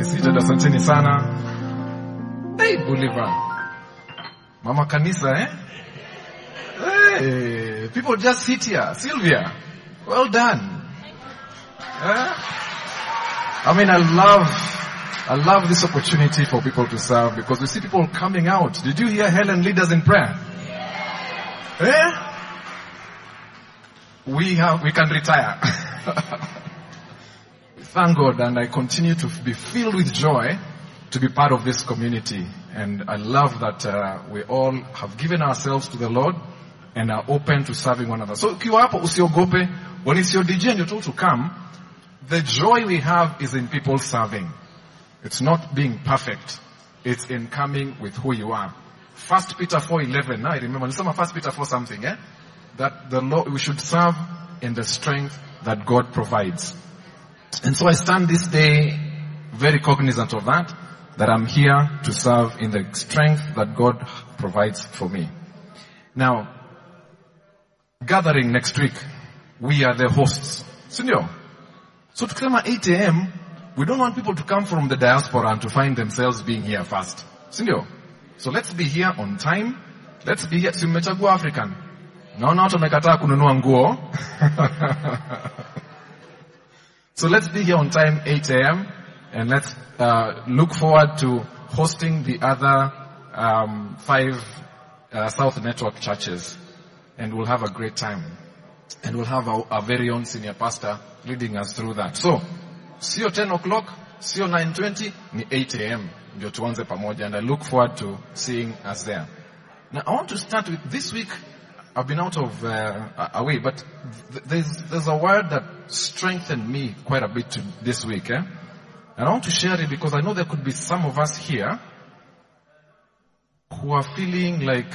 Seated. Asanteni sana. Hey, Bolivar. Mama Kanisa, eh? Hey, people just sit here. Sylvia, well done. Eh? I mean, I love, I love this opportunity for people to serve because we see people coming out. Did you hear Helen lead us in prayer? Eh? We have, we can retire. Thank God and I continue to be filled with joy to be part of this community. And I love that uh, we all have given ourselves to the Lord and are open to serving one another. So ukiwa usiogope, when it's your DG and you're told to come, the joy we have is in people serving. It's not being perfect. It's in coming with who you are. First Peter 4:11. now I remember nilisema First Peter 4 something, eh? That the Lord we should serve in the strength that God provides. And so I stand this day very cognizant of that, that I'm here to serve in the strength that God provides for me. Now, gathering next week, we are the hosts. Sindio? So to come at 8 a.m., we don't want people to come from the diaspora and to find themselves being here first. Sindio? So let's be here on time. Let's be here. Si mmechagua African. Naona watu wamekataa kununua nguo. so let's be here on time, 8 a.m. And let's uh, look forward to hosting the other um, five uh, South Network churches. And we'll have a great time. And we'll have our, our very own senior pastor leading us through that. So, see sio 10 o'clock, see sio 9.20, ni 8 a.m. Ndio tuanze pamoja. And I look forward to seeing us there. Now, I want to start with this week. I've been out of uh, away, but th- there's there's a word that strengthened me quite a bit this week, eh? And I want to share it because I know there could be some of us here who are feeling like,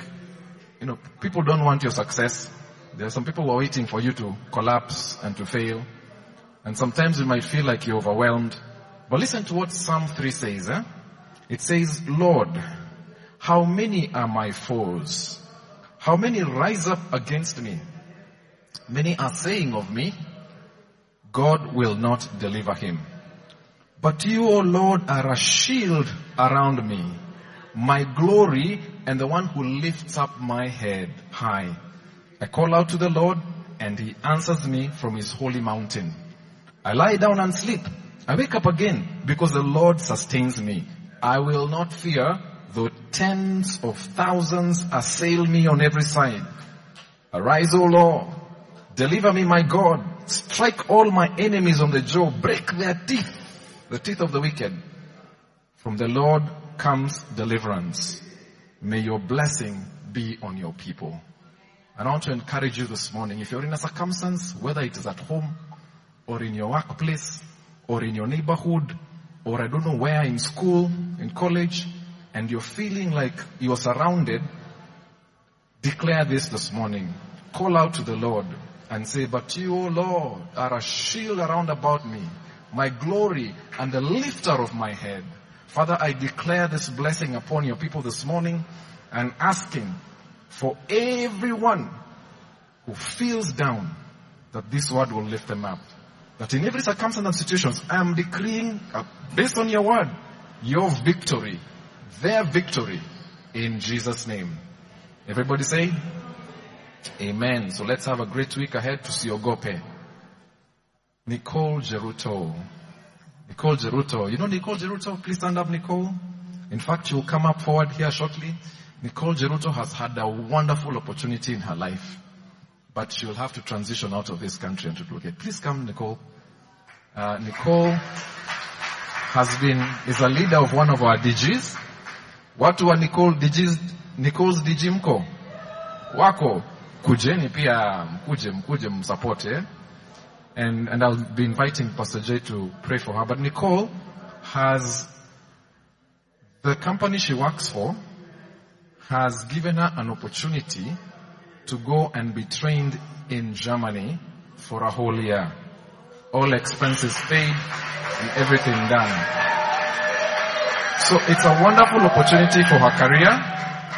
you know, people don't want your success. There are some people who are waiting for you to collapse and to fail. And sometimes you might feel like you're overwhelmed. But listen to what Psalm 3 says, eh? It says, Lord, how many are my foes? How many rise up against me? Many are saying of me, God will not deliver him. But you, O Lord, are a shield around me, my glory and the one who lifts up my head high. I call out to the Lord and he answers me from his holy mountain. I lie down and sleep. I wake up again because the Lord sustains me. I will not fear though tens of thousands assail me on every side. Arise, O Lord. Deliver me, my God. Strike all my enemies on the jaw. Break their teeth, the teeth of the wicked. From the Lord comes deliverance. May your blessing be on your people. And I want to encourage you this morning, if you're in a circumstance, whether it is at home, or in your workplace, or in your neighborhood, or I don't know where, in school, in college, and you're feeling like you're surrounded, declare this this morning. Call out to the Lord and say, but you, O Lord, are a shield around about me, my glory and the lifter of my head. Father, I declare this blessing upon your people this morning and asking for everyone who feels down that this word will lift them up. That in every circumstance and situations, I am decreeing, uh, based on your word, your victory, their victory in Jesus' name. Everybody say, Amen. So let's have a great week ahead to Siogope. Nicole Jeruto. Nicole Jeruto. You know Nicole Jeruto? Please stand up, Nicole. In fact, she will come up forward here shortly. Nicole Jeruto has had a wonderful opportunity in her life, but she will have to transition out of this country and to relocate. Please come, Nicole. Uh, Nicole has been, is a leader of one of our DGs. Watu wa Nicole DGs, Nicole's DG mko? Wako. Kujeni pia, mkuje, mkuje msupport, eh? And, and I'll be inviting Pastor Jay to pray for her. But Nicole has, the company she works for has given her an opportunity to go and be trained in Germany for a whole year. All expenses paid and everything done. So it's a wonderful opportunity for her career.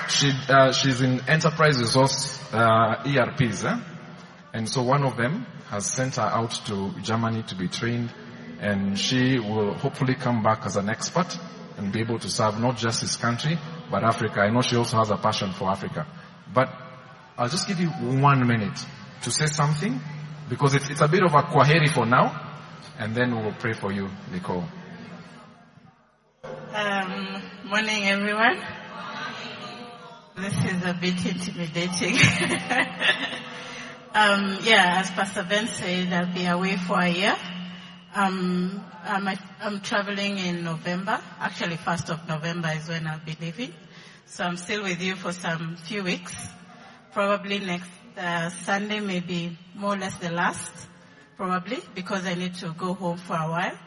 She, uh, she's in enterprise resource uh, ERPs, eh? and so one of them has sent her out to Germany to be trained and she will hopefully come back as an expert and be able to serve not just his country, but Africa. I know she also has a passion for Africa. But I'll just give you one minute to say something because it's, it's a bit of a kwaheri for now and then we will pray for you, Nicole. Um, morning everyone. This is a bit intimidating. um, yeah, as Pastor Ben said, I'll be away for a year. Um, I'm, I'm traveling in November. Actually, 1st of November is when I'll be leaving. So I'm still with you for some few weeks. Probably next uh, Sunday, maybe more or less the last, probably, because I need to go home for a while,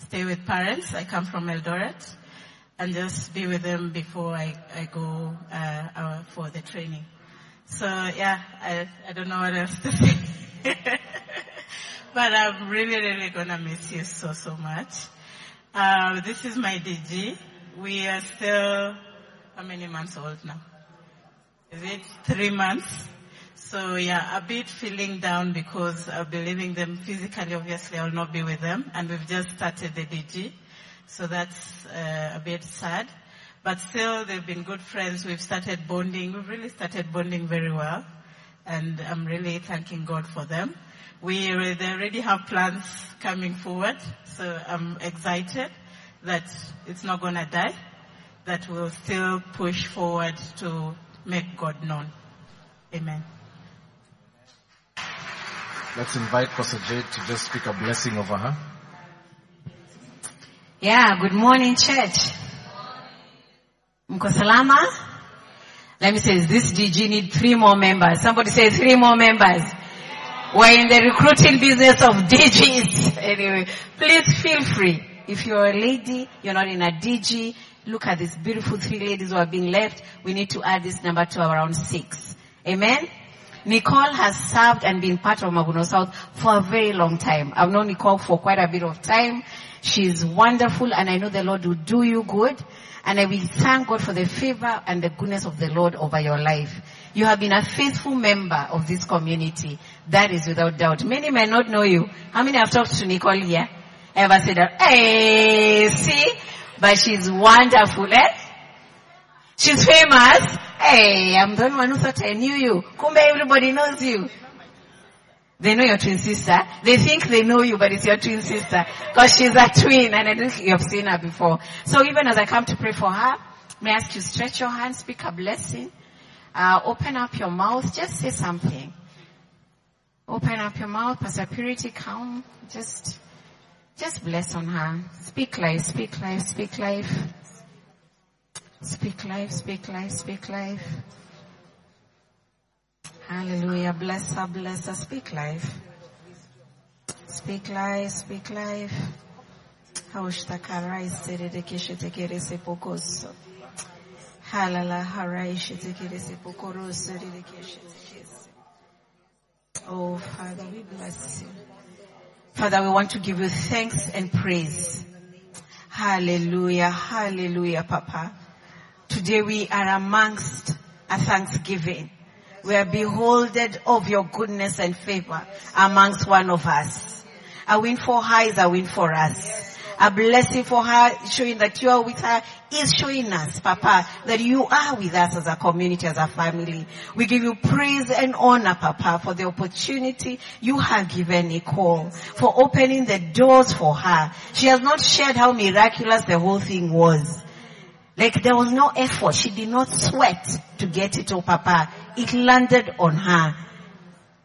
stay with parents. I come from Eldoret, and just be with them before I, I go uh, for the training. So yeah, I, I don't know what else to say. but I'm really, really gonna miss you so, so much. Uh, this is my DG. We are still, how many months old now? Is it three months? So yeah, a bit feeling down because I'll be leaving them physically. Obviously, I'll not be with them, and we've just started the DG, so that's uh, a bit sad. But still, they've been good friends. We've started bonding. We've really started bonding very well, and I'm really thanking God for them. We they already have plans coming forward, so I'm excited that it's not gonna die. That we'll still push forward to make God known. Amen. Let's invite Pastor Jade to just speak a blessing over her. Yeah, good morning church. Mko salama? Let me say, this DG need three more members. Somebody say three more members. We're in the recruiting business of DGs. Anyway, please feel free. If you're a lady, you're not in a DG, look at these beautiful three ladies who are being left. We need to add this number to around six. Amen? Nicole has served and been part of Mavuno South for a very long time. I've known Nicole for quite a bit of time. She's wonderful and I know the Lord will do you good. And I will thank God for the favor and the goodness of the Lord over your life. You have been a faithful member of this community. That is without doubt. Many may not know you. How many have talked to Nicole here? Ever said that, hey, see? But she's wonderful, eh? She's famous. Hey, I'm the one who thought I knew you. Kumbe everybody knows you. They know your twin sister. They think they know you, but it's your twin sister. Cause she's a twin and I think you have seen her before. So even as I come to pray for her, may I ask you stretch your hand, speak a blessing. Uh, open up your mouth, just say something. Open up your mouth, Pastor Purity, come. Just, just bless on her. Speak life, speak life, speak life. Speak life, speak life, speak life. Hallelujah. Bless her, bless her. Speak life. Speak life, speak life. Haushtakara isedekeshe tekere sepokoso. Halala harai shetekere sepokoro sedekeshe tekese. Oh Father, we bless you. Father, we want to give you thanks and praise. Hallelujah, hallelujah, Papa. Today we are amongst a thanksgiving. We are beholded of your goodness and favor amongst one of us. A win for her is a win for us. A blessing for her showing that you are with her is showing us, Papa, that you are with us as a community, as a family. We give you praise and honor, Papa, for the opportunity you have given Nicole, for opening the doors for her. She has not shared how miraculous the whole thing was. Like there was no effort. She did not sweat to get it to Papa. It landed on her.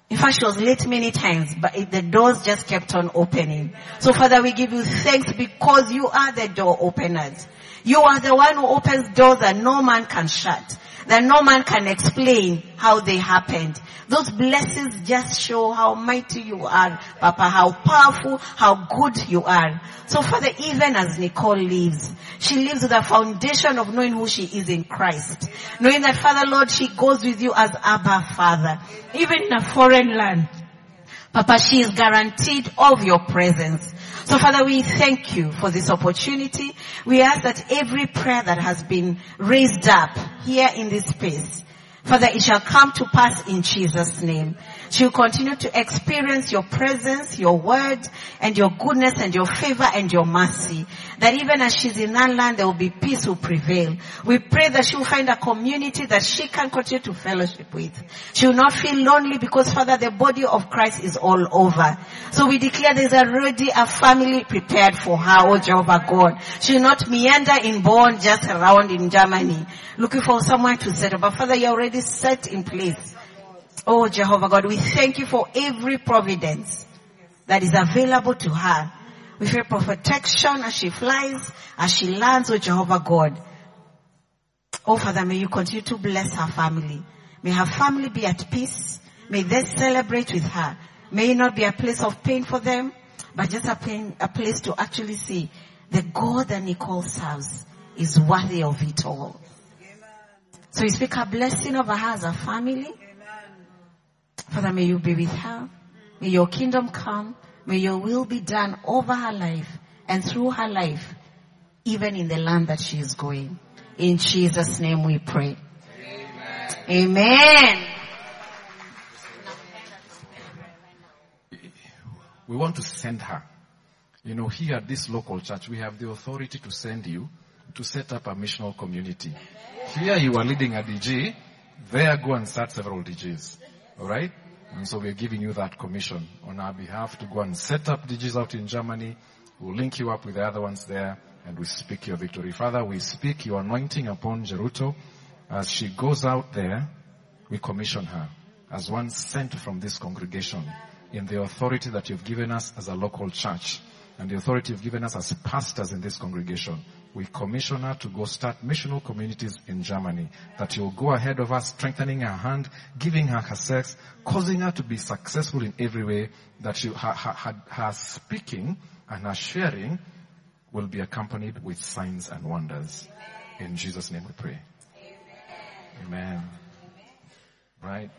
In fact, she was late many times, but it, the doors just kept on opening. So Father, we give you thanks because you are the door openers. You are the one who opens doors that no man can shut. That no man can explain how they happened. Those blessings just show how mighty you are, Papa, how powerful, how good you are. So Father, even as Nicole lives, she lives with a foundation of knowing who she is in Christ. Knowing that Father Lord, she goes with you as Abba Father. Even in a foreign land. Papa, she is guaranteed of your presence. So Father, we thank you for this opportunity. We ask that every prayer that has been raised up here in this space, Father, it shall come to pass in Jesus' name. She will continue to experience your presence, your word, and your goodness and your favor and your mercy. That even as she's in that land, there will be peace will prevail. We pray that she will find a community that she can continue to fellowship with. She will not feel lonely because Father, the body of Christ is all over. So we declare there's already a family prepared for her, oh Jehovah God. She will not meander in born just around in Germany, looking for someone to settle. But Father, you're already set in place. Oh Jehovah God, we thank you for every providence that is available to her. We pray for protection as she flies, as she lands, oh Jehovah God. Oh Father, may you continue to bless her family. May her family be at peace. May they celebrate with her. May it not be a place of pain for them, but just a, pain, a place to actually see the God that Nicole serves is worthy of it all. So we speak a blessing over her as a family. Father, may you be with her. May your kingdom come. May your will be done over her life and through her life, even in the land that she is going. In Jesus' name we pray. Amen. Amen. We want to send her. You know, here at this local church, we have the authority to send you to set up a missional community. Here you are leading a DG, there go and start several DGs. Alright? And so we're giving you that commission on our behalf to go and set up DGs out in Germany. We'll link you up with the other ones there and we speak your victory. Father, we speak your anointing upon Jeruto. As she goes out there, we commission her as one sent from this congregation in the authority that you've given us as a local church and the authority you've given us as pastors in this congregation. We commission her to go start missional communities in Germany. That you'll go ahead of us, strengthening her hand, giving her her sex, causing her to be successful in every way. That she, her, her, her, speaking and her sharing will be accompanied with signs and wonders. In Jesus' name we pray. Amen. Right.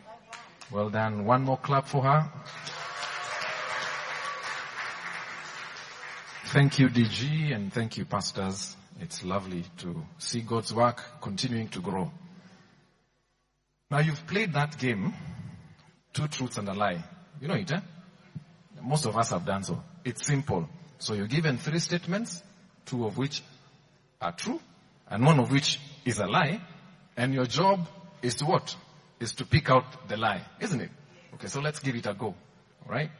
Well done. One more clap for her. Thank you, DG, and thank you, pastors. It's lovely to see God's work continuing to grow. Now you've played that game, two truths and a lie. You know it, eh? Most of us have done so. It's simple. So you're given three statements, two of which are true, and one of which is a lie, and your job is to what? Is to pick out the lie, isn't it? Okay, so let's give it a go. Alright?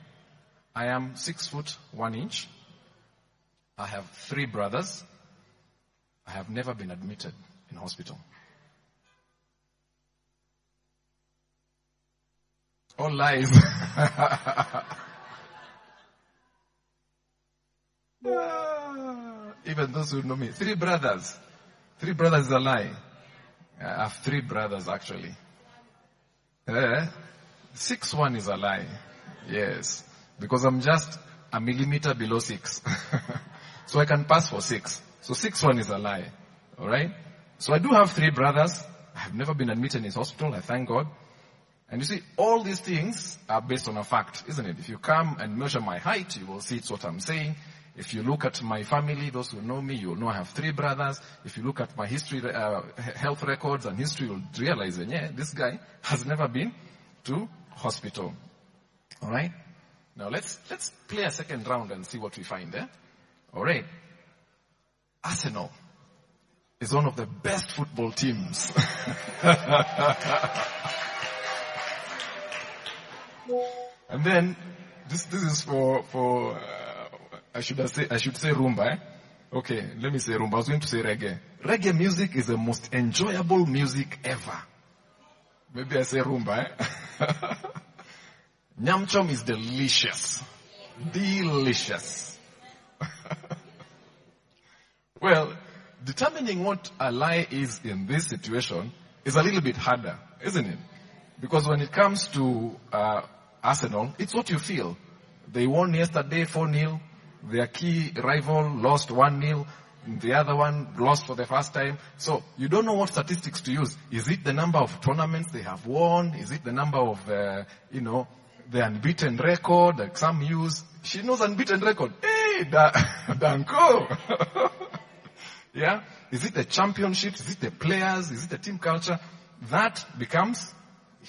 I am six foot one inch. I have three brothers. I have never been admitted in hospital. All lies. Even those who know me. Three brothers. Three brothers is a lie. I have three brothers actually. Eh? Six one is a lie. Yes. Because I'm just a millimeter below six. so I can pass for six. So six one is a lie. Alright? So I do have three brothers. I have never been admitted in his hospital. I thank God. And you see, all these things are based on a fact, isn't it? If you come and measure my height, you will see it's what I'm saying. If you look at my family, those who know me, you'll know I have three brothers. If you look at my history, uh, health records and history, you'll realize that, yeah, this guy has never been to hospital. Alright? Now let's, let's play a second round and see what we find there. Eh? Alright. Arsenal is one of the best football teams. and then, this, this is for, for, uh, I should say, I should say rumba, eh? Okay, let me say rumba. I was going to say reggae. Reggae music is the most enjoyable music ever. Maybe I say rumba, eh? Nyamchom is delicious. Delicious. well, determining what a lie is in this situation is a little bit harder, isn't it? Because when it comes to uh, Arsenal, it's what you feel. They won yesterday 4-0. Their key rival lost 1-0. The other one lost for the first time. So you don't know what statistics to use. Is it the number of tournaments they have won? Is it the number of, uh, you know, the unbeaten record that some use? She knows unbeaten record. Hey, da- Danko. yeah? Is it the championships? Is it the players? Is it the team culture? That becomes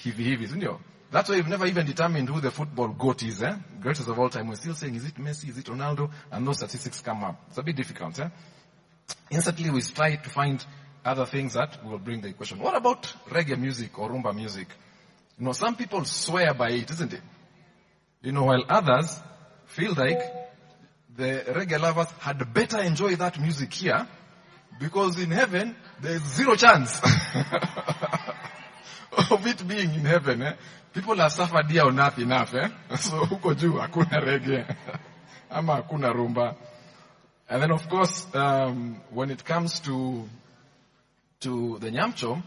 heavy heavy, isn't it? That's why we've never even determined who the football goat is, eh? Greatest of all time. We're still saying, is it Messi, is it Ronaldo? And those statistics come up. It's a bit difficult, eh? Instantly we try to find other things that will bring the equation. What about reggae music or rumba music? You know, some people swear by it, isn't it? You know, while others feel like the reggae lovers had better enjoy that music here because in heaven there's zero chance of it being in heaven. Eh? People have suffered here on earth enough. Eh? So huko juu hakuna reggae ama hakuna rumba. And then of course, um, when it comes to to the nyamcho,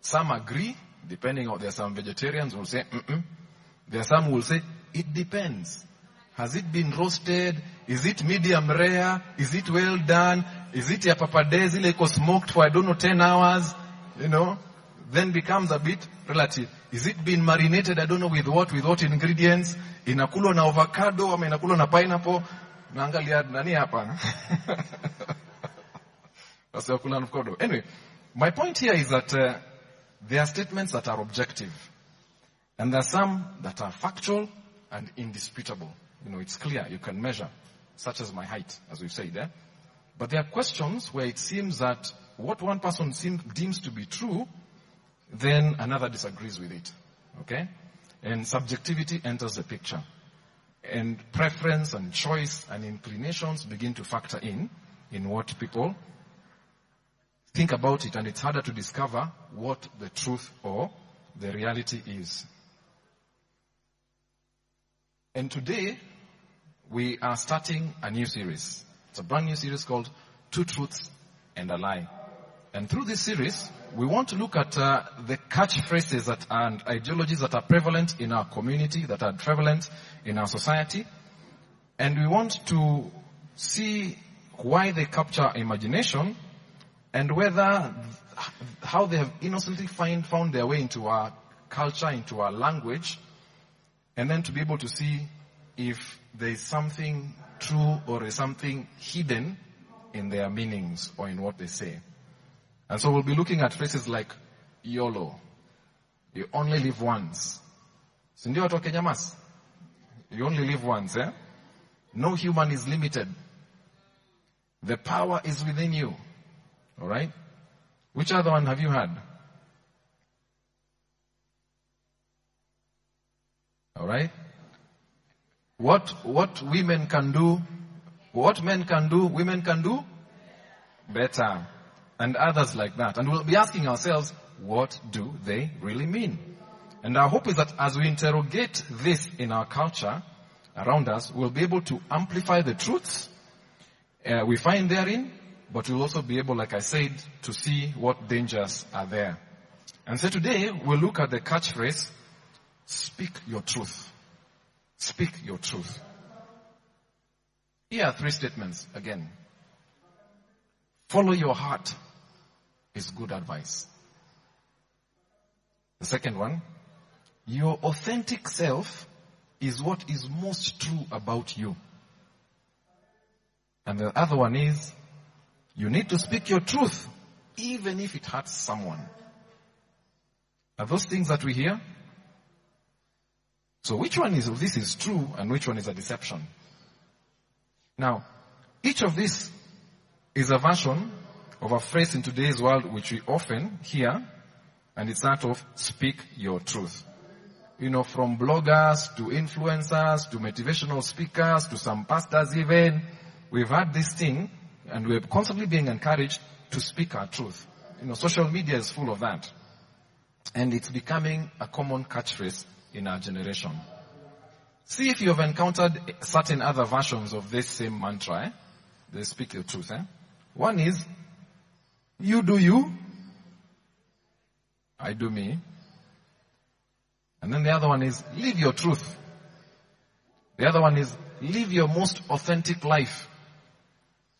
some agree, depending on there are some vegetarians who will say, Mm-mm. there are some who will say, it depends. Has it been roasted? Is it medium rare? Is it well done? Is it a papadez ile iko smoked for I don't know 10 hours? You know? Then becomes a bit relative. Is it been marinated I don't know with what, with what ingredients? Inakulwa na avocado ama inakulwa na pineapple? Naangalia nani hapa? Na avocado. Anyway, my point here is that uh, there are statements that are objective. And there are some that are factual and indisputable. You know, it's clear, you can measure, such as my height, as we've said there. But there are questions where it seems that what one person seem, deems to be true, then another disagrees with it. Okay? And subjectivity enters the picture. And preference and choice and inclinations begin to factor in, in what people think about it, and it's harder to discover what the truth or the reality is. And today, we are starting a new series. It's a brand new series called Two Truths and a Lie. And through this series, we want to look at uh, the catchphrases that and ideologies that are prevalent in our community, that are prevalent in our society. And we want to see why they capture imagination and whether how they have innocently find, found their way into our culture, into our language, and then to be able to see if there is something true or something hidden in their meanings or in what they say. And so we'll be looking at phrases like YOLO. You only live once. Sindio wa You only live once, eh? No human is limited. The power is within you. Alright? Which other one have you had? Alright? What, what women can do, what men can do, women can do better. And others like that. And we'll be asking ourselves, what do they really mean? And our hope is that as we interrogate this in our culture around us, we'll be able to amplify the truths uh, we find therein, but we'll also be able, like I said, to see what dangers are there. And so today we'll look at the catchphrase, speak your truth. Speak your truth. Here are three statements again. Follow your heart is good advice. The second one, your authentic self is what is most true about you. And the other one is, you need to speak your truth, even if it hurts someone. Are those things that we hear? So which one is this is true and which one is a deception? Now, each of these is a version of a phrase in today's world which we often hear, and it's that of speak your truth. You know, from bloggers to influencers to motivational speakers to some pastors even, we've had this thing and we're constantly being encouraged to speak our truth. You know, social media is full of that. And it's becoming a common catchphrase in our generation. See if you have encountered certain other versions of this same mantra. Eh? They speak your truth. Eh? One is, you do you, I do me. And then the other one is, live your truth. The other one is, live your most authentic life.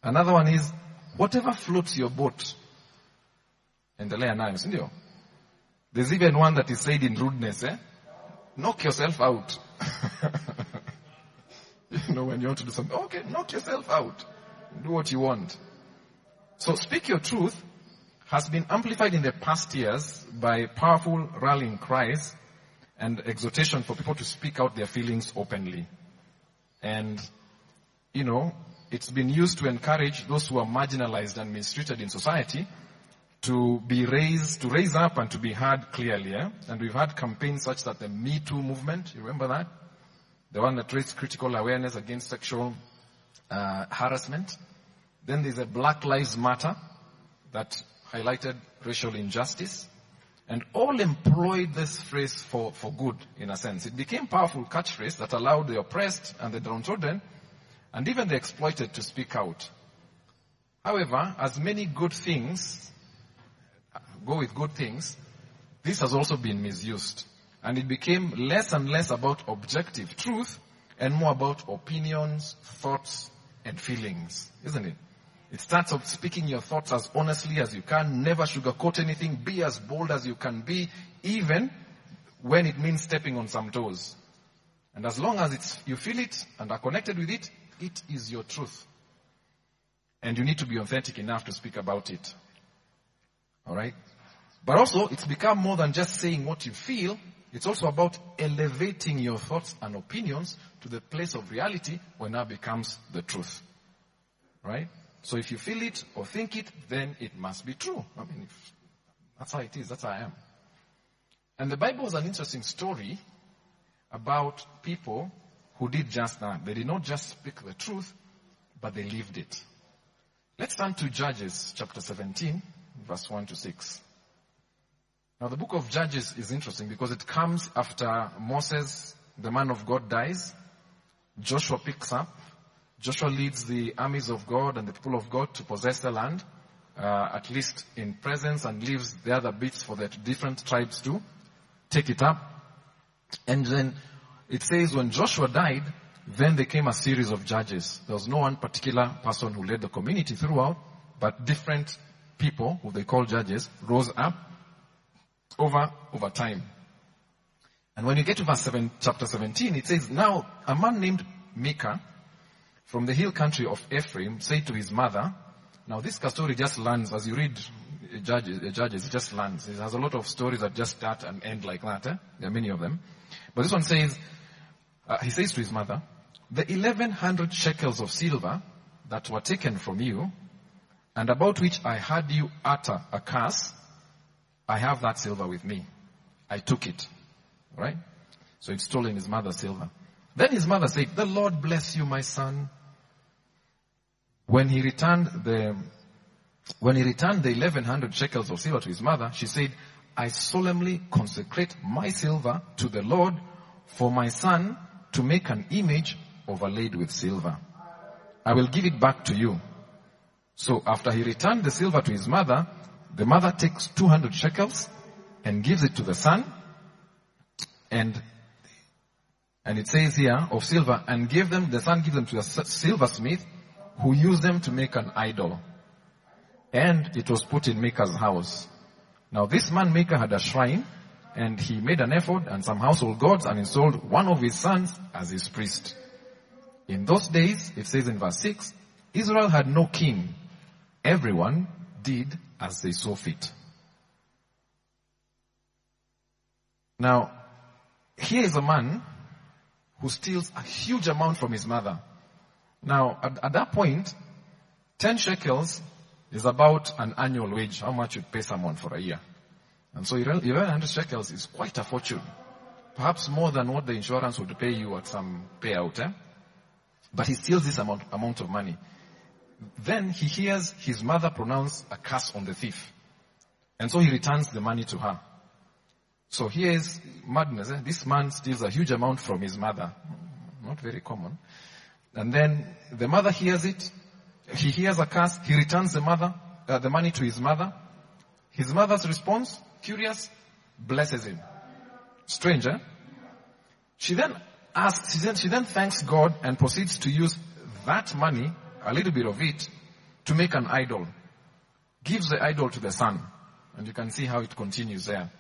Another one is, whatever floats your boat. Endelea nayo, si ndio? There's even one that is said in rudeness, eh? Knock yourself out. you know, when you want to do something, okay, knock yourself out. Do what you want. So speak your truth has been amplified in the past years by powerful rallying cries and exhortation for people to speak out their feelings openly. And, you know, it's been used to encourage those who are marginalized and mistreated in society to be raised, to raise up and to be heard clearly. Eh? And we've had campaigns such that the Me Too movement, you remember that? The one that raised critical awareness against sexual uh, harassment. Then there's a Black Lives Matter that highlighted racial injustice. And all employed this phrase for, for good, in a sense. It became powerful catchphrase that allowed the oppressed and the downtrodden, and even the exploited to speak out. However, as many good things go with good things, this has also been misused. And it became less and less about objective truth and more about opinions, thoughts, and feelings, isn't it? It starts off speaking your thoughts as honestly as you can, never sugarcoat anything, be as bold as you can be, even when it means stepping on some toes. And as long as it's, you feel it and are connected with it, it is your truth. And you need to be authentic enough to speak about it. Alright? But also, it's become more than just saying what you feel. It's also about elevating your thoughts and opinions to the place of reality when that becomes the truth. Right? So if you feel it or think it, then it must be true. I mean, if, that's how it is. That's how I am. And the Bible is an interesting story about people who did just that. They did not just speak the truth, but they lived it. Let's turn to Judges chapter 17, verse 1 to 6. Now the book of Judges is interesting because it comes after Moses, the man of God, dies. Joshua picks up. Joshua leads the armies of God and the people of God to possess the land, uh, at least in presence, and leaves the other bits for the different tribes to take it up. And then it says when Joshua died, then there came a series of judges. There was no one particular person who led the community throughout, but different people, who they call judges, rose up over, over time. And when you get to verse 7, chapter 17, it says, Now a man named Micah from the hill country of Ephraim said to his mother, now this story just lands, as you read Judges, Judges, it just lands. It has a lot of stories that just start and end like that. Eh? There are many of them. But this one says, uh, he says to his mother, the 1100 shekels of silver that were taken from you, and about which I heard you utter a curse, I have that silver with me. I took it. Right? So it's stolen his mother's silver. Then his mother said, the Lord bless you, my son. When he returned the, when he returned the 1100 shekels of silver to his mother, she said, I solemnly consecrate my silver to the Lord for my son to make an image overlaid with silver. I will give it back to you. So after he returned the silver to his mother, the mother takes 200 shekels and gives it to the son. And and it says here of silver and gave them the son gave them to a silversmith who used them to make an idol. And it was put in Micah's house. Now this man Micah had a shrine and he made an ephod and some household gods and installed one of his sons as his priest. In those days it says in verse 6 Israel had no king everyone did as they saw fit. Now, here is a man who steals a huge amount from his mother. Now, at, at that point, 10 shekels is about an annual wage, how much you'd pay someone for a year. And so 1100 shekels is quite a fortune. Perhaps more than what the insurance would pay you at some payout. Eh? But he steals this amount, amount of money. Then he hears his mother pronounce a curse on the thief. And so he returns the money to her. So here is madness. Eh? This man steals a huge amount from his mother. Not very common. And then the mother hears it. He hears a curse. He returns the mother, uh, the money to his mother. His mother's response, curious, blesses him. Stranger. eh? She then asks, she then, she then thanks God and proceeds to use that money a little bit of it to make an idol. Gives the idol to the son. And you can see how it continues there.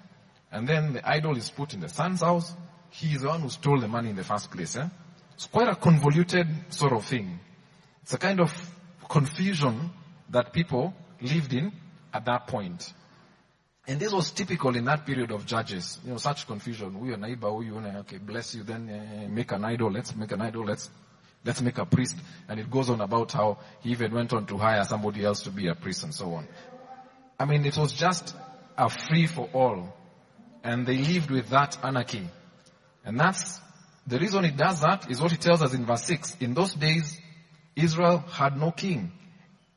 And then the idol is put in the son's house. He is the one who stole the money in the first place. Eh? It's quite a convoluted sort of thing. It's a kind of confusion that people lived in at that point. And this was typical in that period of judges. You know, such confusion. We are neighbor, know, okay, bless you, then uh, make an idol, let's make an idol, let's, let's make a priest. And it goes on about how he even went on to hire somebody else to be a priest and so on. I mean, it was just a free for all. And they lived with that anarchy. And that's, the reason it does that is what it tells us in verse 6. In those days, Israel had no king.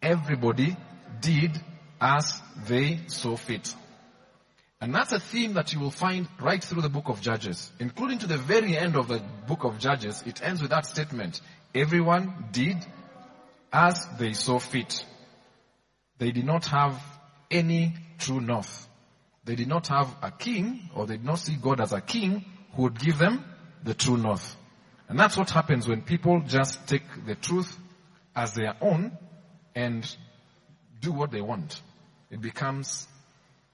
Everybody did as they saw fit. And that's a theme that you will find right through the book of Judges, including to the very end of the book of Judges. It ends with that statement. Everyone did as they saw fit. They did not have any true north. They did not have a king, or they did not see God as a king who would give them the true north. And that's what happens when people just take the truth as their own and do what they want. It becomes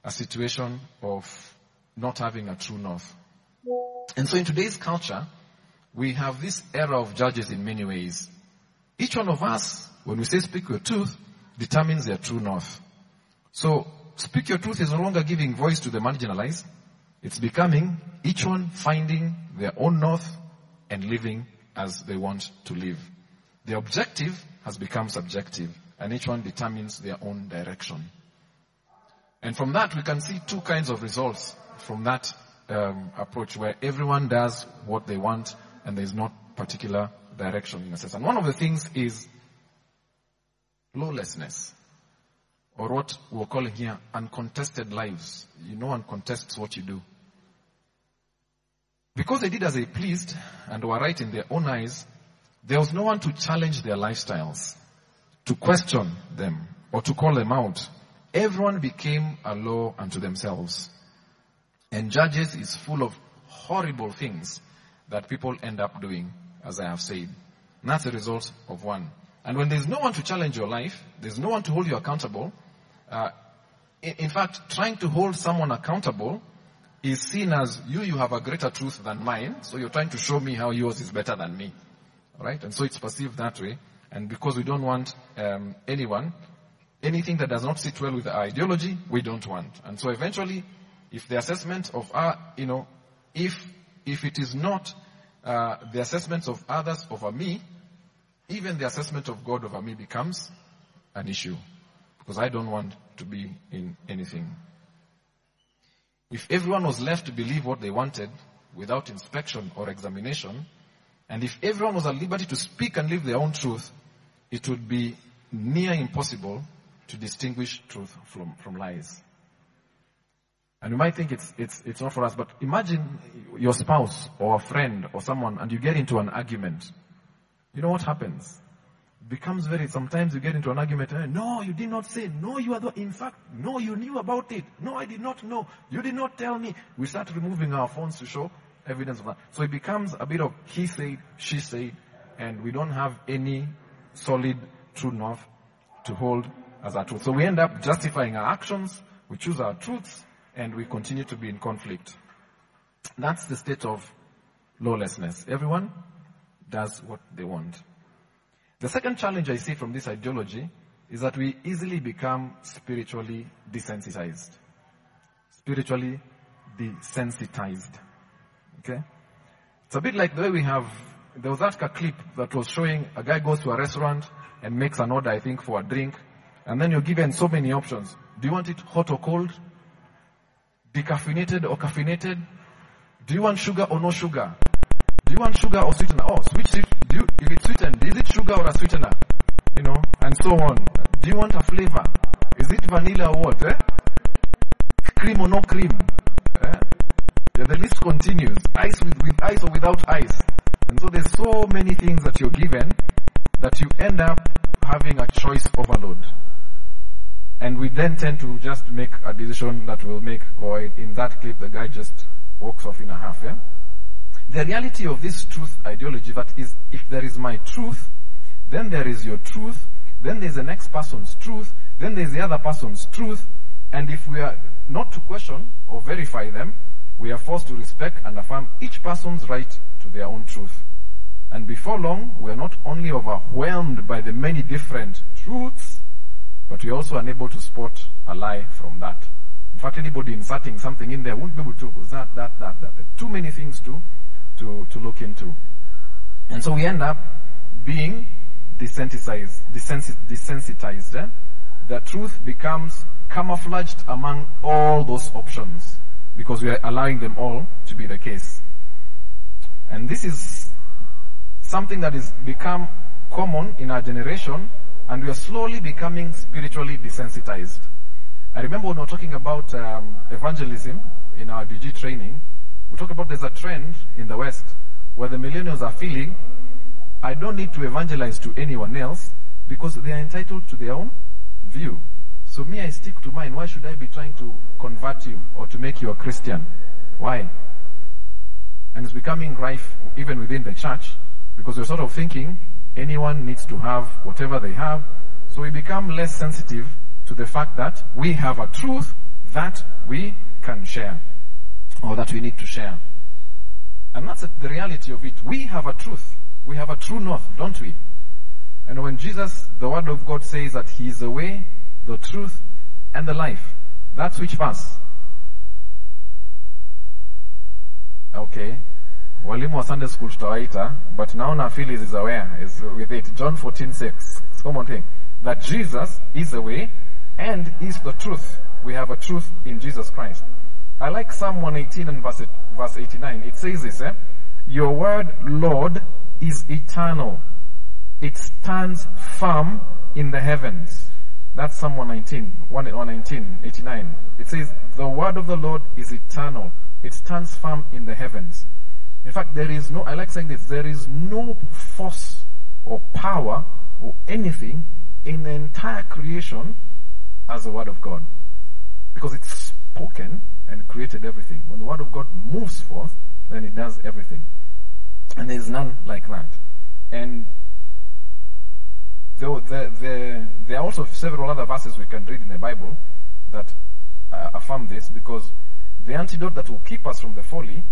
a situation of not having a true north. And so in today's culture, we have this era of judges in many ways. Each one of us, when we say speak your truth, determines their true north. So speak your truth is no longer giving voice to the marginalized. It's becoming each one finding their own north and living as they want to live. The objective has become subjective and each one determines their own direction. And from that, we can see two kinds of results from that um, approach, where everyone does what they want, and there's not particular direction in a sense. And one of the things is lawlessness, or what we're calling here uncontested lives. You know, one contests what you do. Because they did as they pleased and were right in their own eyes, there was no one to challenge their lifestyles, to question them, or to call them out everyone became a law unto themselves. And Judges is full of horrible things that people end up doing, as I have said. And that's the result of one. And when there's no one to challenge your life, there's no one to hold you accountable. Uh, in, in fact, trying to hold someone accountable is seen as you, you have a greater truth than mine, so you're trying to show me how yours is better than me. Right? And so it's perceived that way. And because we don't want um, anyone anything that does not sit well with our ideology, we don't want. And so eventually, if the assessment of our, you know, if, if it is not uh, the assessment of others over me, even the assessment of God over me becomes an issue. Because I don't want to be in anything. If everyone was left to believe what they wanted without inspection or examination, and if everyone was at liberty to speak and live their own truth, it would be near impossible to distinguish truth from, from lies. And you might think it's, it's, it's not for us, but imagine your spouse or a friend or someone and you get into an argument. You know what happens? It becomes very, sometimes you get into an argument, and, no, you did not say, no, you are the, in fact, no, you knew about it. No, I did not know. You did not tell me. We start removing our phones to show evidence of that. So it becomes a bit of he said, she said, and we don't have any solid true north to hold as our truth. So we end up justifying our actions, we choose our truths, and we continue to be in conflict. That's the state of lawlessness. Everyone does what they want. The second challenge I see from this ideology is that we easily become spiritually desensitized. Spiritually desensitized. Okay? It's a bit like the way we have, there was that clip that was showing a guy goes to a restaurant and makes an order, I think, for a drink, and then you're given so many options. Do you want it hot or cold? Decaffeinated or caffeinated? Do you want sugar or no sugar? Do you want sugar or sweetener? Oh, switch it. Do you, if it's sweetened, is it sugar or a sweetener? You know, and so on. Do you want a flavor? Is it vanilla or what? Eh? Cream or no cream? Eh? Yeah, the list continues. Ice with, with ice or without ice. And so there's so many things that you're given that you end up having a choice overload. And we then tend to just make a decision that we'll make, or in that clip, the guy just walks off in a half, yeah? The reality of this truth ideology that is, if there is my truth, then there is your truth, then there's the next person's truth, then there's the other person's truth, and if we are not to question or verify them, we are forced to respect and affirm each person's right to their own truth. And before long, we are not only overwhelmed by the many different truths, but we're also unable to spot a lie from that. In fact, anybody inserting something in there won't be able to go that, that, that, that. There are too many things to, to, to look into. And so we end up being desensitized, desensi- desensitized. eh? The truth becomes camouflaged among all those options because we are allowing them all to be the case. And this is something that has become common in our generation and we are slowly becoming spiritually desensitized. I remember when we were talking about um, evangelism in our DG training, we talked about there's a trend in the West where the millennials are feeling, I don't need to evangelize to anyone else because they are entitled to their own view. So me, I stick to mine. Why should I be trying to convert you or to make you a Christian? Why? And it's becoming rife even within the church because we're sort of thinking anyone needs to have whatever they have. So we become less sensitive to the fact that we have a truth that we can share or that we need to share. And that's the reality of it. We have a truth. We have a true north, don't we? And when Jesus, the word of God says that he is the way, the truth, and the life. That's which verse? Okay. Walimu wa Sunday school tutawaita, but naona Phyllis is aware, is with it. John 14, 6. It's common thing. That Jesus is the way and is the truth. We have a truth in Jesus Christ. I like Psalm 118 and verse, verse 89. It says this, eh? Your word, Lord, is eternal. It stands firm in the heavens. That's Psalm 119, 119, 89. It says, the word of the Lord is eternal. It stands firm in the heavens. In fact, there is no, I like saying this, there is no force or power or anything in the entire creation as the word of God. Because it's spoken and created everything. When the word of God moves forth, then it does everything. And there is none like that. And there, there, there, there are also several other verses we can read in the Bible that uh, affirm this because the antidote that will keep us from the folly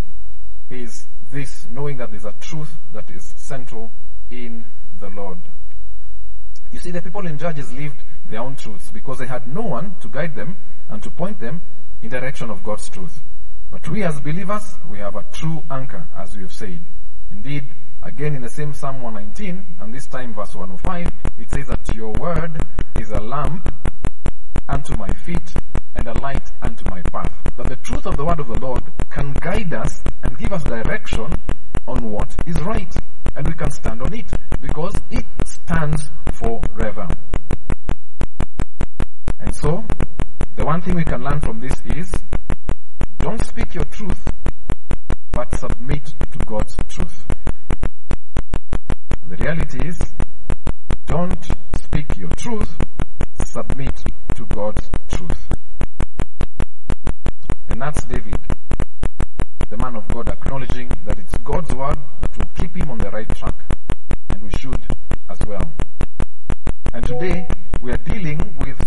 is this knowing that there's a truth that is central in the Lord. You see, the people in Judges lived their own truths because they had no one to guide them and to point them in the direction of God's truth. But we as believers, we have a true anchor, as we have said. Indeed, again in the same Psalm 119, and this time verse 105, it says that your word is a lamp unto my feet and a light unto my path. That the truth of the word of the Lord can guide us and give us direction on what is right. And we can stand on it because it stands forever. And so, the one thing we can learn from this is don't speak your truth, but submit to God's truth. The reality is, don't speak your truth, submit to God's truth. And that's David, the man of God, acknowledging that it's God's word that will keep him on the right track. And we should as well. And today, we are dealing with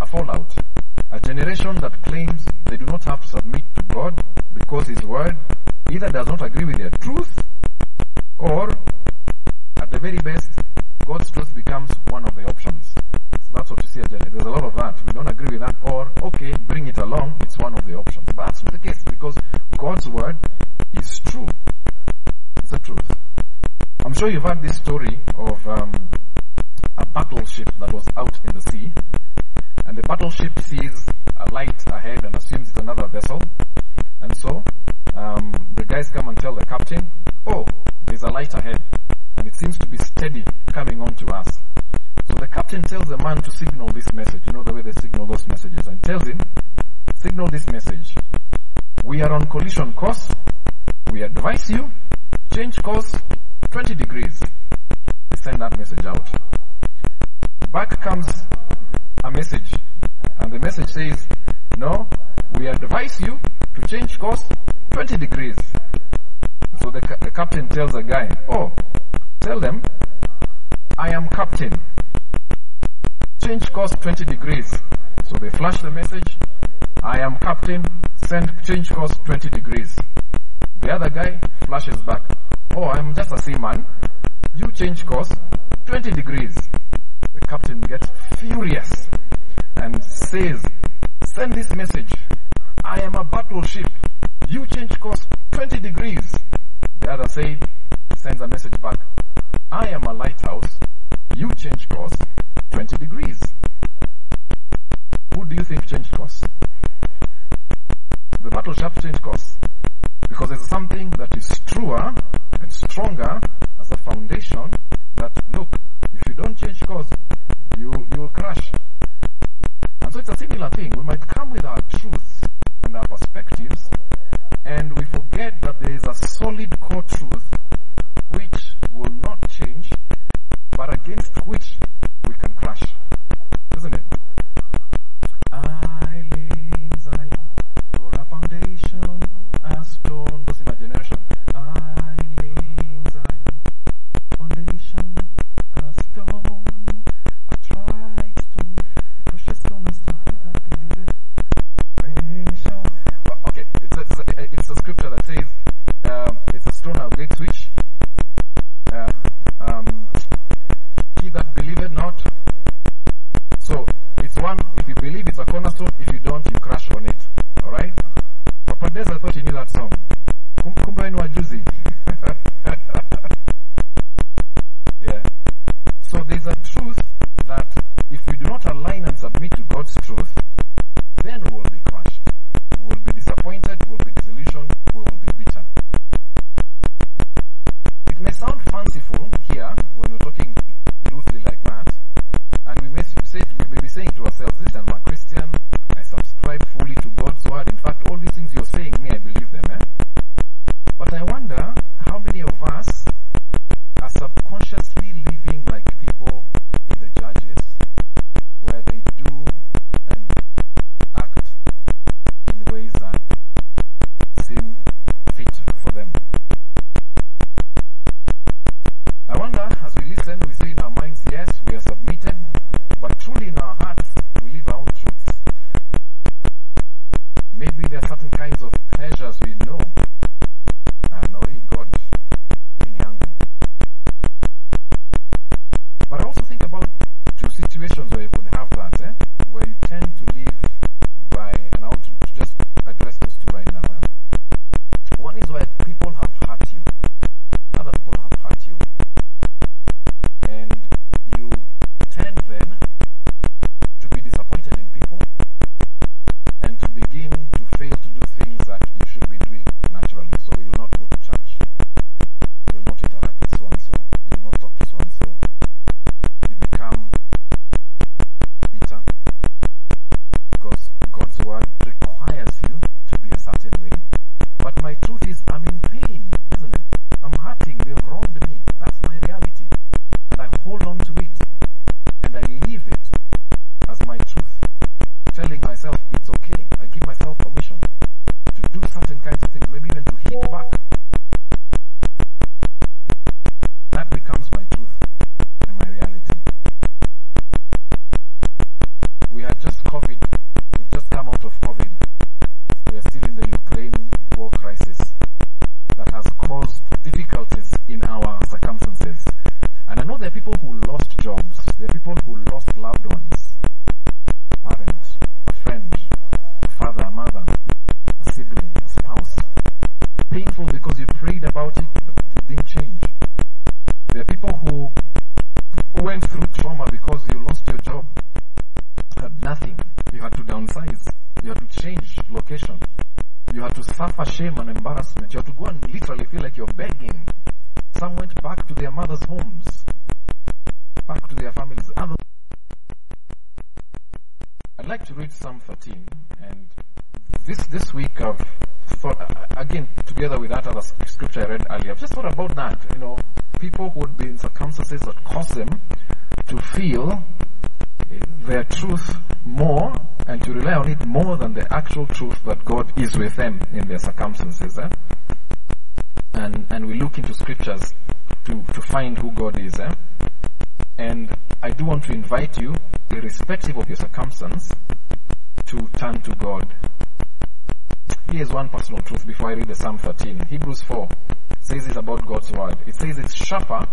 a fallout. A generation that claims they do not have to submit to God because His word either does not agree with their truth or, at the very best, God's truth becomes one of the options. So that's what you see. There's a lot of that. We don't agree with that, or okay, bring it along. It's one of the options. But that's not the case because God's word is true. It's the truth. I'm sure you've heard this story of um, a battleship that was out in the sea, and the battleship sees a light ahead and assumes it's another vessel, and so um, the guys come and tell the captain, "Oh, there's a light ahead, and it seems to be steady coming on to us." So the captain tells the man to signal this message. You know the way they signal those messages, and tells him, "Signal this message. We are on collision course. We advise you change course 20 degrees." They send that message out. Back comes a message, and the message says, No, we advise you to change course 20 degrees. So the, ca- the captain tells the guy, Oh, tell them, I am captain. Change course 20 degrees. So they flash the message, I am captain, send change course 20 degrees. The other guy flashes back, Oh, I'm just a seaman. You change course 20 degrees. This this week thought uh, again together with that other scripture I read earlier. I've just thought about that. You know, people who would be in circumstances that cause them to feel their truth more and to rely on it more than the actual truth that God is with them in their circumstances. Eh? And and we look into scriptures to to find who God is. Eh? And I do want to invite you, irrespective of your circumstance, to turn to God. Here's one personal truth before I read the Psalm 13. Hebrews 4 says it about God's word. It says it's sharper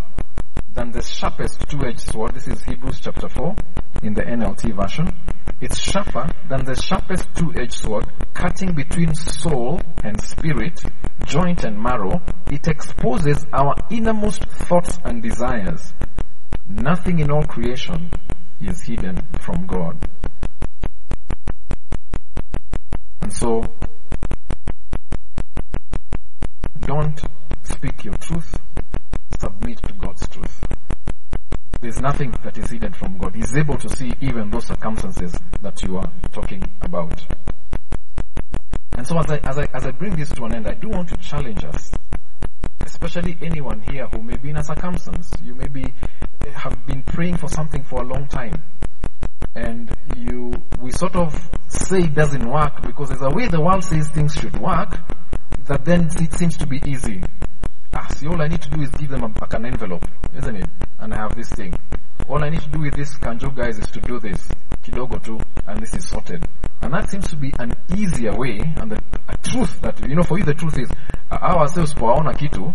than the sharpest two-edged sword. This is Hebrews chapter 4 in the NLT version. It's sharper than the sharpest two-edged sword, cutting between soul and spirit, joint and marrow. It exposes our innermost thoughts and desires. Nothing in all creation is hidden from God. And so, don't speak your truth, submit to God's truth. There's nothing that is hidden from God. He's able to see even those circumstances that you are talking about. And so as I, as I, as I bring this to an end, I do want to challenge us especially anyone here who may be in a circumstance. You may be have been praying for something for a long time, and you we sort of say it doesn't work because there's a way the world says things should work. That then it seems to be easy. Ah, see, all I need to do is give them a, like an envelope, isn't it? And I have this thing. All I need to do with this kanjo guys is to do this kidogo too, and this is sorted. And that seems to be an easier way, and the a truth that you know for you the truth is uh, our sales poaona kitu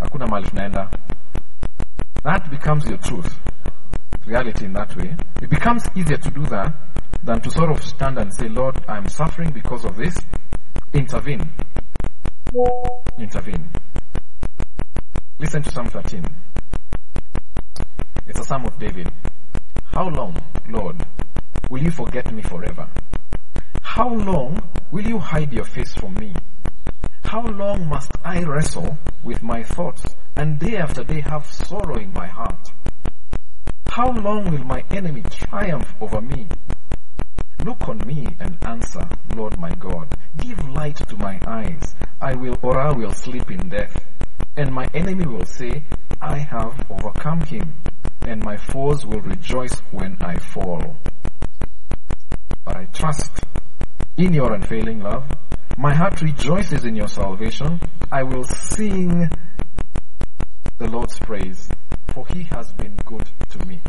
mahali tunaenda. That becomes your truth, reality in that way. It becomes easier to do that than to sort of stand and say, Lord, I'm suffering because of this. Intervene. Intervene. Listen to Psalm 13. It's a Psalm of David. How long, Lord, will you forget me forever? How long will you hide your face from me? How long must I wrestle with my thoughts and day after day have sorrow in my heart? How long will my enemy triumph over me? Look on me and answer, Lord my God. Give light to my eyes. I will, or I will sleep in death. And my enemy will say, I have overcome him. And my foes will rejoice when I fall. I trust in your unfailing love. My heart rejoices in your salvation. I will sing the Lord's praise, for he has been good to me.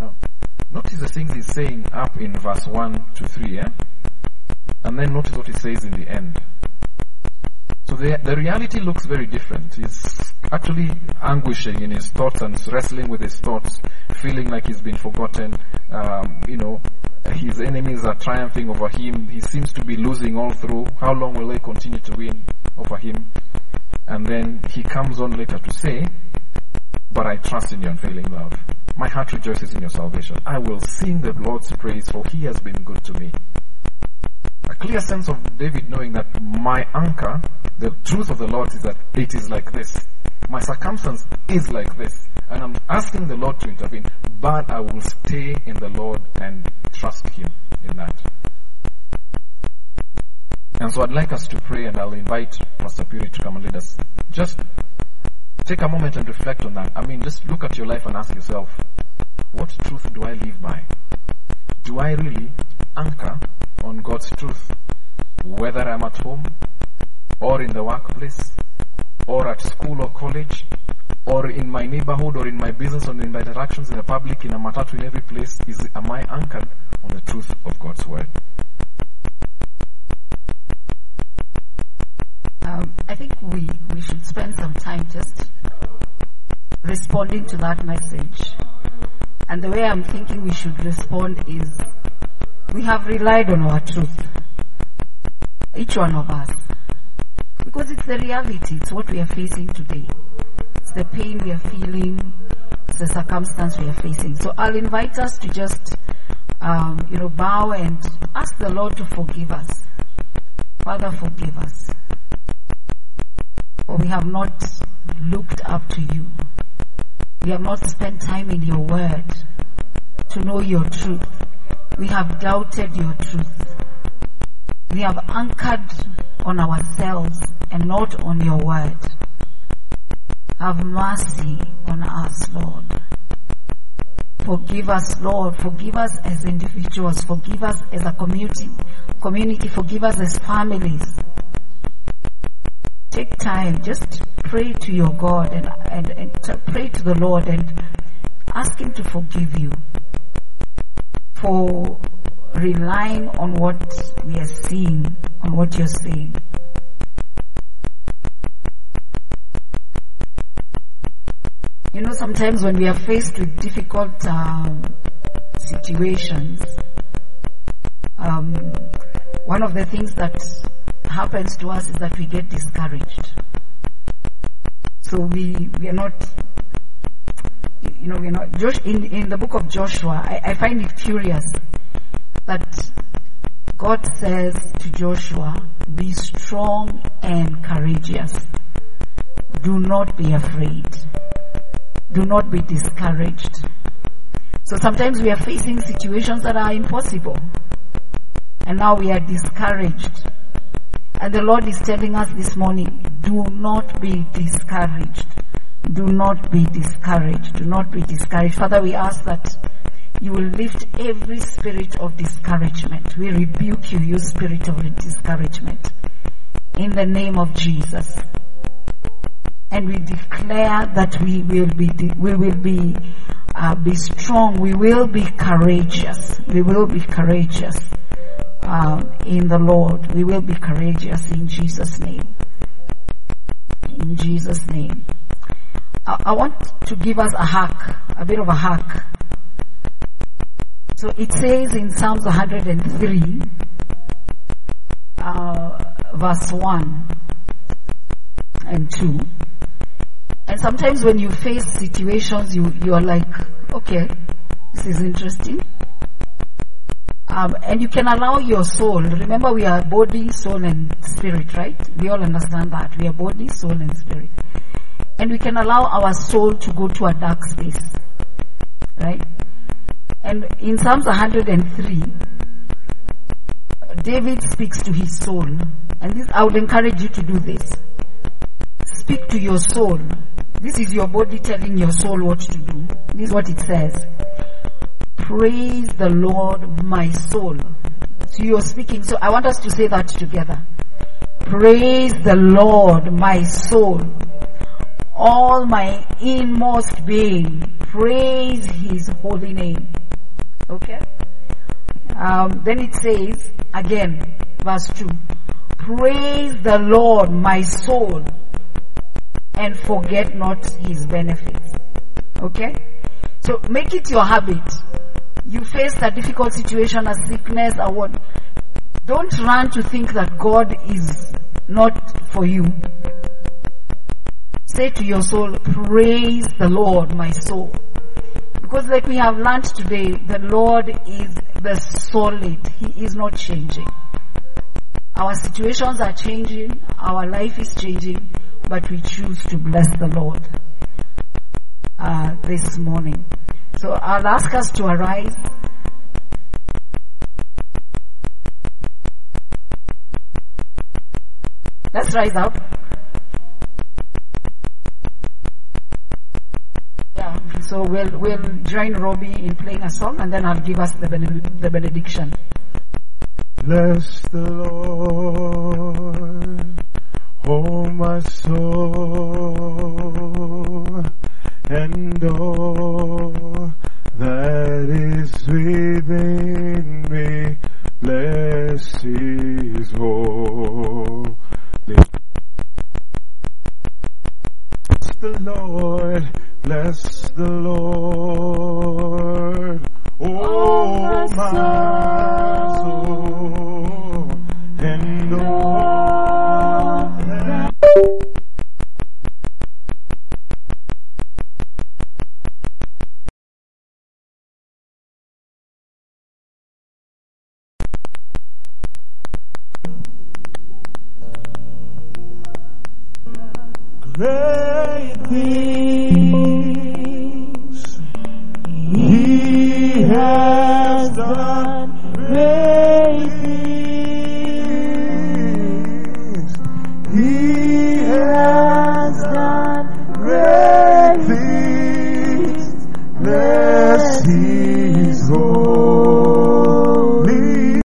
Now, notice the things he's saying up in verse 1 to 3, yeah? And then notice what he says in the end. The, the reality looks very different. He's actually anguishing in his thoughts and wrestling with his thoughts, feeling like he's been forgotten. Um, you know, his enemies are triumphing over him. He seems to be losing all through. How long will they continue to win over him? And then he comes on later to say, But I trust in your unfailing love. My heart rejoices in your salvation. I will sing the Lord's praise, for he has been good to me. A clear sense of David knowing that my anchor, the truth of the Lord is that it is like this. My circumstance is like this. And I'm asking the Lord to intervene, but I will stay in the Lord and trust Him in that. And so I'd like us to pray and I'll invite Pastor Puri to come and lead us. Just take a moment and reflect on that. I mean, just look at your life and ask yourself, what truth do I live by? Do I really anchor on God's truth? Whether I'm at home, or in the workplace, or at school or college, or in my neighborhood, or in my business, or in my interactions in the public, in a matatu, in every place, is am I anchored on the truth of God's word? Um, I think we, we should spend some time just responding to that message. And the way I'm thinking we should respond is we have relied on our truth. Each one of us. Because it's the reality, it's what we are facing today. It's the pain we are feeling, it's the circumstance we are facing. So I'll invite us to just, um, you know, bow and ask the Lord to forgive us Father, forgive us. For we have not looked up to you. We have not spent time in your word to know your truth. We have doubted your truth. We have anchored on ourselves and not on your word. Have mercy on us, Lord. Forgive us, Lord. Forgive us as individuals. Forgive us as a community. Community. Forgive us as families. Take time. Just pray to your God and, and, and pray to the Lord and ask Him to forgive you for relying on what we are seeing, on what you're saying. You know, sometimes when we are faced with difficult um, situations, um, one of the things that happens to us is that we get discouraged. So we we are not, you know, we're not. Josh, in in the book of Joshua, I, I find it curious that God says to Joshua, "Be strong and courageous. Do not be afraid." do not be discouraged. So sometimes we are facing situations that are impossible. And now we are discouraged. And the Lord is telling us this morning, do not be discouraged. Do not be discouraged. Do not be discouraged. Father, we ask that you will lift every spirit of discouragement. We rebuke you, you spirit of discouragement. In the name of Jesus and we declare that we will be we will be uh, be strong. We will be courageous. We will be courageous um, in the Lord. We will be courageous in Jesus' name. In Jesus' name. I, want to give us a hack, a bit of a hack. So it says in Psalms 103, uh, verse 1 and 2. And sometimes when you face situations, you, you are like, okay, this is interesting. Um, and you can allow your soul, remember we are body, soul and spirit, right? We all understand that. We are body, soul and spirit. And we can allow our soul to go to a dark space, right? And in Psalms 103, David speaks to his soul. And this, I would encourage you to do this. Speak to your soul this is your body telling your soul what to do. This is what it says. Praise the Lord, my soul. So you're speaking. So I want us to say that together. Praise the Lord, my soul. All my inmost being. Praise his holy name. Okay? Um, then it says, again, verse 2. Praise the Lord, my soul and forget not his benefits. Okay? So make it your habit. You face a difficult situation, a sickness, or what. Don't run to think that God is not for you. Say to your soul, praise the Lord, my soul. Because like we have learned today, the Lord is the solid. He is not changing. Our situations are changing. Our life is changing but we choose to bless the Lord uh, this morning. So I'll ask us to arise. Let's rise up. So we'll, we'll join Robbie in playing a song and then I'll give us the, the benediction. Bless the Lord Oh, my soul, and all that is within me, bless His